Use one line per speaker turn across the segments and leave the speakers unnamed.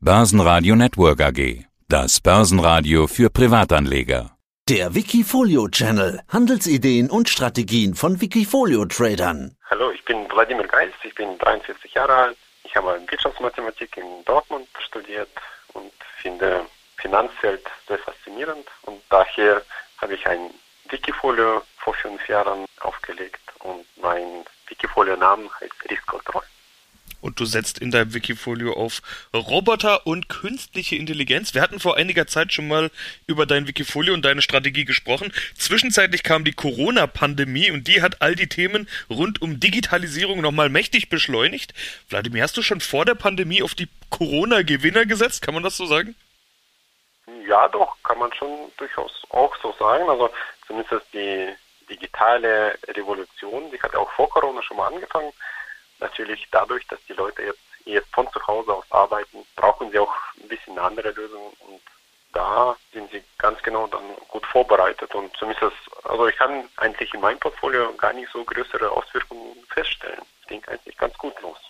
Börsenradio Network AG. Das Börsenradio für Privatanleger.
Der Wikifolio Channel. Handelsideen und Strategien von Wikifolio Tradern.
Hallo, ich bin Wladimir Geis, ich bin 43 Jahre alt. Ich habe Wirtschaftsmathematik in Dortmund studiert und finde Finanzwelt sehr faszinierend und daher habe ich ein Wikifolio vor fünf Jahren aufgelegt und mein Wikifolio-Name heißt Riskkontroll
und du setzt in deinem Wikifolio auf Roboter und künstliche Intelligenz. Wir hatten vor einiger Zeit schon mal über dein Wikifolio und deine Strategie gesprochen. Zwischenzeitlich kam die Corona-Pandemie und die hat all die Themen rund um Digitalisierung nochmal mächtig beschleunigt. Wladimir, hast du schon vor der Pandemie auf die Corona-Gewinner gesetzt? Kann man das so sagen?
Ja, doch, kann man schon durchaus auch so sagen. Also zumindest die digitale Revolution, die hat ja auch vor Corona schon mal angefangen natürlich dadurch, dass die Leute jetzt, jetzt von zu Hause aus arbeiten, brauchen sie auch ein bisschen andere Lösung. Und da sind sie ganz genau dann gut vorbereitet. Und zumindest, also ich kann eigentlich in meinem Portfolio gar nicht so größere Auswirkungen feststellen. Es ging eigentlich ganz gut los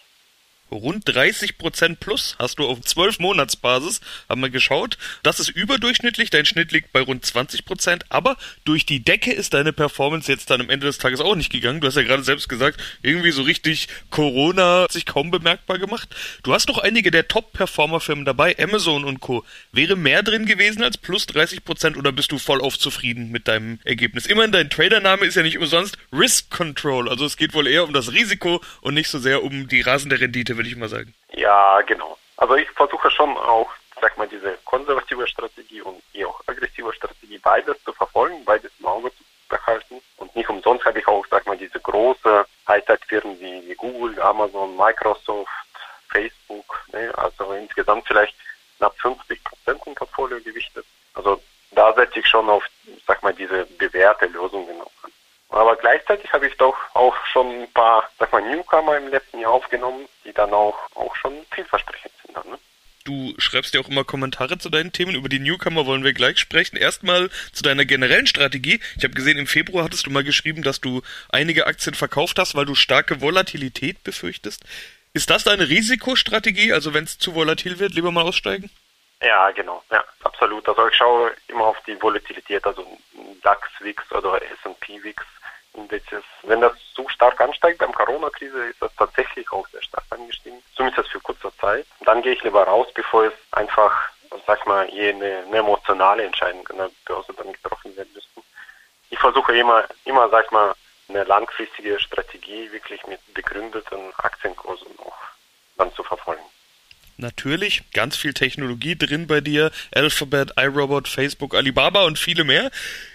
rund 30 Prozent plus hast du auf 12 Monatsbasis, haben wir geschaut. Das ist überdurchschnittlich, dein Schnitt liegt bei rund 20 Prozent, aber durch die Decke ist deine Performance jetzt dann am Ende des Tages auch nicht gegangen. Du hast ja gerade selbst gesagt, irgendwie so richtig Corona hat sich kaum bemerkbar gemacht. Du hast noch einige der Top-Performer-Firmen dabei, Amazon und Co. Wäre mehr drin gewesen als plus 30 Prozent oder bist du voll auf zufrieden mit deinem Ergebnis? Immerhin, dein Tradername ist ja nicht umsonst Risk Control, also es geht wohl eher um das Risiko und nicht so sehr um die rasende Rendite würde ich mal sagen.
Ja, genau. Also ich versuche schon auch, sag mal, diese konservative Strategie und die auch aggressive Strategie beides zu verfolgen, beides im Auge zu behalten. Und nicht umsonst habe ich auch, sag mal, diese große Hightech-Firmen wie Google, Amazon, Microsoft, Facebook, ne, also insgesamt vielleicht knapp 50 Prozent im Portfolio gewichtet. Also da setze ich schon auf, sag mal, diese bewährte Lösungen auf an. Aber gleichzeitig habe ich doch auch schon ein paar, sag mal, Newcomer im letzten Jahr aufgenommen, die dann auch, auch schon vielversprechend sind. Dann, ne?
Du schreibst ja auch immer Kommentare zu deinen Themen. Über die Newcomer wollen wir gleich sprechen. Erstmal zu deiner generellen Strategie. Ich habe gesehen, im Februar hattest du mal geschrieben, dass du einige Aktien verkauft hast, weil du starke Volatilität befürchtest. Ist das deine Risikostrategie? Also wenn es zu volatil wird, lieber mal aussteigen?
Ja, genau. Ja, absolut. Also ich schaue immer auf die Volatilität, also DAX, WIX oder S&P WIX Indizes. Wenn das zu stark ansteigt, beim Corona-Krise ist das tatsächlich auch sehr stark angestiegen, zumindest für kurze Zeit. Dann gehe ich lieber raus, bevor es einfach, sag mal, je eine, eine emotionale Entscheidung an der Börse dann getroffen werden müsste. Ich versuche immer, immer, sag mal, eine langfristige Strategie wirklich mit begründeten Aktienkursen auch dann zu verfolgen.
Natürlich, ganz viel Technologie drin bei dir. Alphabet, iRobot, Facebook, Alibaba und viele mehr.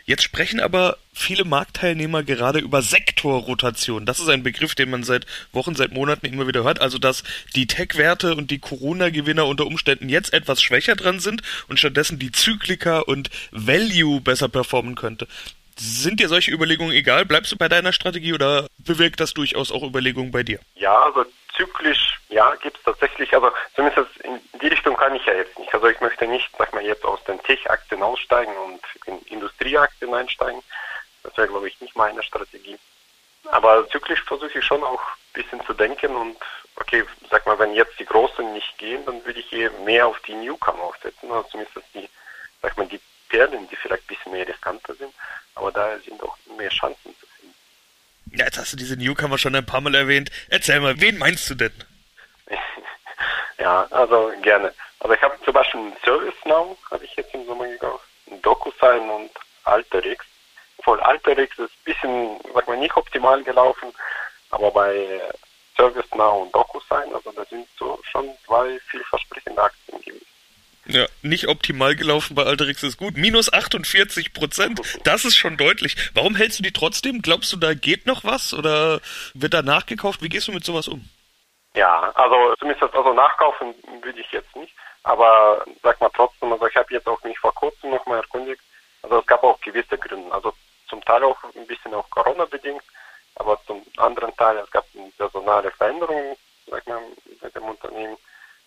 Jetzt sprechen aber viele Marktteilnehmer gerade über Sektorrotation. Das ist ein Begriff, den man seit Wochen, seit Monaten immer wieder hört. Also, dass die Tech-Werte und die Corona-Gewinner unter Umständen jetzt etwas schwächer dran sind und stattdessen die Zyklika und Value besser performen könnte. Sind dir solche Überlegungen egal? Bleibst du bei deiner Strategie oder bewirkt das durchaus auch Überlegungen bei dir?
Ja, also zyklisch, ja, gibt es tatsächlich, also zumindest in die Richtung kann ich ja jetzt nicht. Also ich möchte nicht, sag mal, jetzt aus den Tech-Aktien aussteigen und in Industrieaktien einsteigen. Das wäre, glaube ich, nicht meine Strategie. Aber zyklisch versuche ich schon auch ein bisschen zu denken und okay, sag mal, wenn jetzt die Großen nicht gehen, dann würde ich eher mehr auf die Newcomer aufsetzen, oder zumindest die, sag mal, die Perlen, die vielleicht ein bisschen mehr riskanter sind, aber da sind auch mehr Chancen zu
ja, jetzt hast du diese Newcomer schon ein paar Mal erwähnt. Erzähl mal, wen meinst du denn?
ja, also gerne. Also ich habe zum Beispiel einen ServiceNow, habe ich jetzt im Sommer gekauft, ein DocuSign und Alterix. Voll Alterix ist ein bisschen, sag mal, nicht optimal gelaufen, aber bei ServiceNow und DocuSign, also da sind so schon zwei vielversprechende Aktien gewesen.
Ja, nicht optimal gelaufen bei Alterix ist gut. Minus 48 Prozent, das ist schon deutlich. Warum hältst du die trotzdem? Glaubst du, da geht noch was oder wird da nachgekauft? Wie gehst du mit sowas um?
Ja, also zumindest also nachkaufen würde ich jetzt nicht. Aber sag mal trotzdem, also ich habe jetzt auch mich vor kurzem nochmal erkundigt. Also es gab auch gewisse Gründe. Also zum Teil auch ein bisschen auch Corona bedingt, aber zum anderen Teil es gab personale Veränderungen, sag mal, mit dem Unternehmen.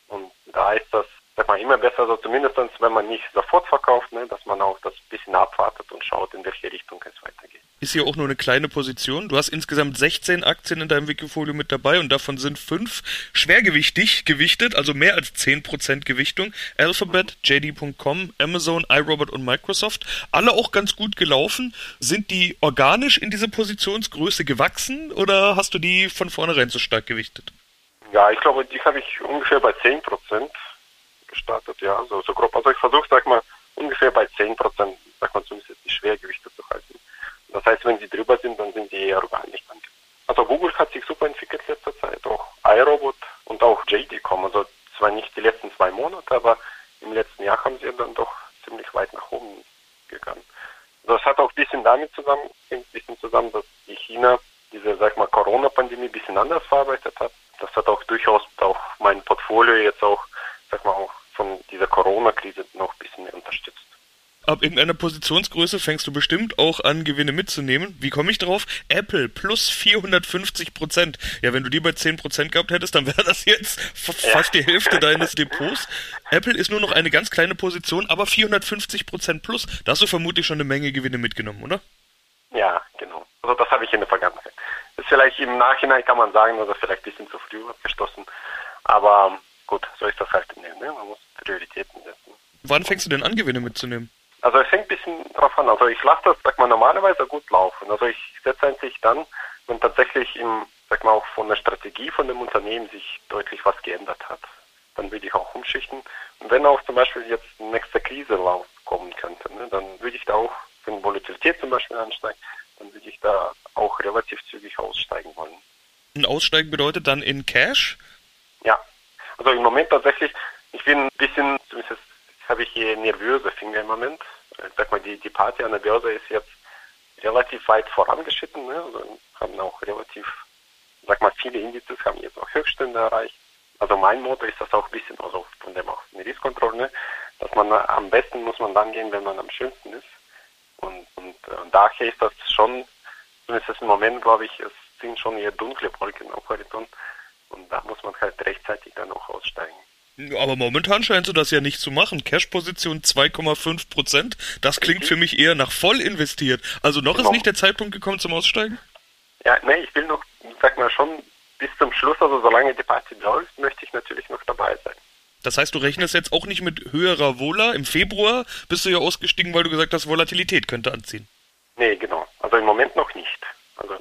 Und da ist das sag mal, immer besser, so zumindest wenn man nicht sofort verkauft, ne, dass man auch das bisschen abwartet und schaut, in welche Richtung es weitergeht.
ist hier auch nur eine kleine Position. Du hast insgesamt 16 Aktien in deinem Wikifolio mit dabei und davon sind fünf schwergewichtig gewichtet, also mehr als 10% Gewichtung. Alphabet, JD.com, Amazon, iRobot und Microsoft. Alle auch ganz gut gelaufen. Sind die organisch in diese Positionsgröße gewachsen oder hast du die von vornherein so stark gewichtet?
Ja, ich glaube, die habe ich ungefähr bei 10 Prozent gestartet, ja, so, so grob. Also ich versuche, sag mal, ungefähr bei 10 Prozent, sag mal, zumindest die Schwergewichte zu halten. Das heißt, wenn sie drüber sind, dann sind die eher organisch dann. Also Google hat sich super entwickelt letzter Zeit, auch iRobot und auch JD.com. Also zwar nicht die letzten zwei Monate, aber im letzten Jahr haben sie dann doch ziemlich weit nach oben gegangen. Das hat auch ein bisschen damit zusammen, ein bisschen zusammen, dass die China diese, sag mal, Corona-Pandemie ein bisschen anders verarbeitet hat. Das hat auch durchaus auch mein Portfolio jetzt auch, sag mal, auch von dieser Corona-Krise noch ein bisschen mehr unterstützt.
Ab irgendeiner Positionsgröße fängst du bestimmt auch an, Gewinne mitzunehmen. Wie komme ich drauf? Apple plus 450 Prozent. Ja, wenn du die bei 10 Prozent gehabt hättest, dann wäre das jetzt fast die Hälfte deines Depots. Apple ist nur noch eine ganz kleine Position, aber 450 Prozent plus. Da hast du vermutlich schon eine Menge Gewinne mitgenommen, oder?
Ja, genau. Also das habe ich in der Vergangenheit. Ist vielleicht im Nachhinein kann man sagen, oder vielleicht ein bisschen zu früh abgestoßen. Aber gut, so ist das halt. Ne? Man muss Prioritäten setzen.
Wann fängst du denn an, Gewinne mitzunehmen?
Also es hängt ein bisschen drauf an. Also ich lasse das, sag mal, normalerweise gut laufen. Also ich setze eigentlich dann, wenn tatsächlich im, sag mal, auch von der Strategie von dem Unternehmen sich deutlich was geändert hat. Dann würde ich auch umschichten. Und wenn auch zum Beispiel jetzt ein nächster Kriselauf kommen könnte, ne, dann würde ich da auch, wenn Volatilität zum Beispiel ansteigt, dann würde ich da auch relativ zügig aussteigen wollen.
Ein Aussteigen bedeutet dann in Cash?
Ja. Also im Moment tatsächlich, ich bin ein bisschen, zumindest habe ich hier nervöse Finger im Moment. Ich sag mal, die, die Party an der Börse ist jetzt relativ weit vorangeschritten. Ne? Also haben auch relativ, sag mal, viele Indizes haben jetzt auch Höchststände erreicht. Also mein Motto ist das auch ein bisschen, also von dem auch eine Riskkontrolle, ne? dass man am besten muss man dann gehen, wenn man am schönsten ist. Und, und, und daher ist das schon, zumindest im Moment, glaube ich, es sind schon eher dunkle Wolken am Horizont. Und da muss man halt rechtzeitig dann auch aussteigen.
Aber momentan scheint du das ja nicht zu machen. Cash-Position 2,5 Prozent. Das klingt für mich eher nach voll investiert. Also noch genau. ist nicht der Zeitpunkt gekommen zum Aussteigen?
Ja, nee, ich will noch, sag mal schon, bis zum Schluss, also solange die Party läuft, möchte ich natürlich noch dabei sein.
Das heißt, du rechnest jetzt auch nicht mit höherer Vola. Im Februar bist du ja ausgestiegen, weil du gesagt hast, Volatilität könnte anziehen.
Nee, genau. Also im Moment noch nicht. Also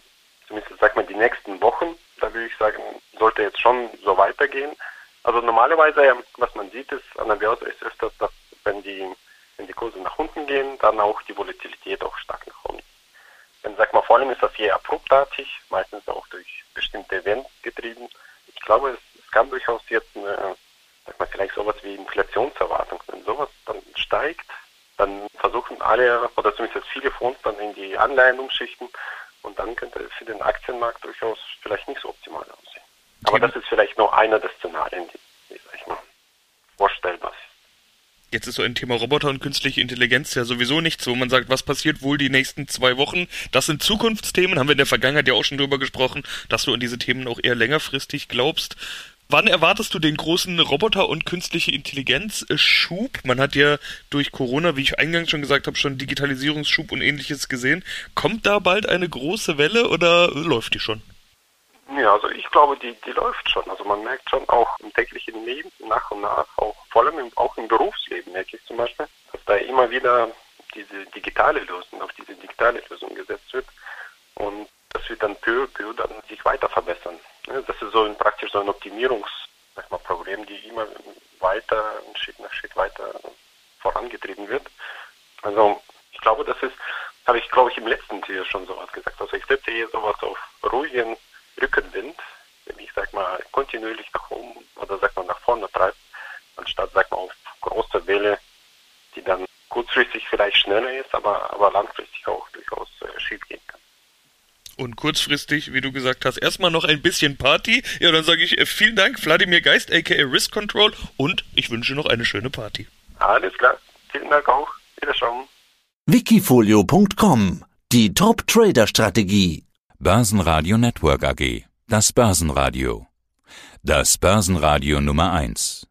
zumindest, sag mal, die nächsten Wochen, da würde ich sagen, sollte jetzt schon so weitergehen. Also normalerweise, was man sieht, ist an der Börse ist öfters, dass wenn die, wenn die Kurse nach unten gehen, dann auch die Volatilität auch stark nach unten. Wenn, sag mal, vor allem ist das hier abruptartig, meistens auch durch bestimmte Events getrieben. Ich glaube, es, es kann durchaus jetzt eine, sag mal, vielleicht sowas wie Inflationserwartung. Wenn sowas dann steigt, dann versuchen alle, oder zumindest viele Fonds dann in die Anleihen umschichten und dann könnte es für den Aktienmarkt durchaus vielleicht nicht so optimal aussehen. Aber das ist vielleicht nur einer der Szenarien, die, sag ich mal, vorstellbar sind.
Jetzt ist so ein Thema Roboter und künstliche Intelligenz ja sowieso nichts, wo man sagt, was passiert wohl die nächsten zwei Wochen. Das sind Zukunftsthemen, haben wir in der Vergangenheit ja auch schon drüber gesprochen, dass du an diese Themen auch eher längerfristig glaubst. Wann erwartest du den großen Roboter- und künstliche Intelligenz-Schub? Man hat ja durch Corona, wie ich eingangs schon gesagt habe, schon Digitalisierungsschub und ähnliches gesehen. Kommt da bald eine große Welle oder läuft die schon?
Ja, also ich glaube, die, die läuft schon. Also man merkt schon auch im täglichen Leben nach und nach, auch vor allem im, auch im Berufsleben merke ich zum Beispiel, dass da immer wieder diese digitale Lösung, auf diese digitale Lösung gesetzt wird und das wird dann peu peu dann sich weiter verbessern. Das ist so ein, praktisch so ein Optimierungsproblem, die immer weiter, Schritt nach Schritt weiter vorangetrieben wird. Also ich glaube, das ist, habe ich glaube ich im letzten Tier schon sowas gesagt. Also ich setze hier sowas auf ruhigen Rückenwind, wenn ich sag mal kontinuierlich nach oben oder sag mal nach vorne treibt, anstatt sag mal auf große Welle, die dann kurzfristig vielleicht schneller ist, aber, aber langfristig auch durchaus äh, schief gehen kann.
Und kurzfristig, wie du gesagt hast, erstmal noch ein bisschen Party. Ja, dann sage ich äh, vielen Dank, Wladimir Geist, aka Risk Control, und ich wünsche noch eine schöne Party.
Alles klar. Vielen Dank auch. Wiederschauen.
Wikifolio.com Die Top-Trader-Strategie
Börsenradio Network AG. Das Börsenradio. Das Börsenradio Nummer 1.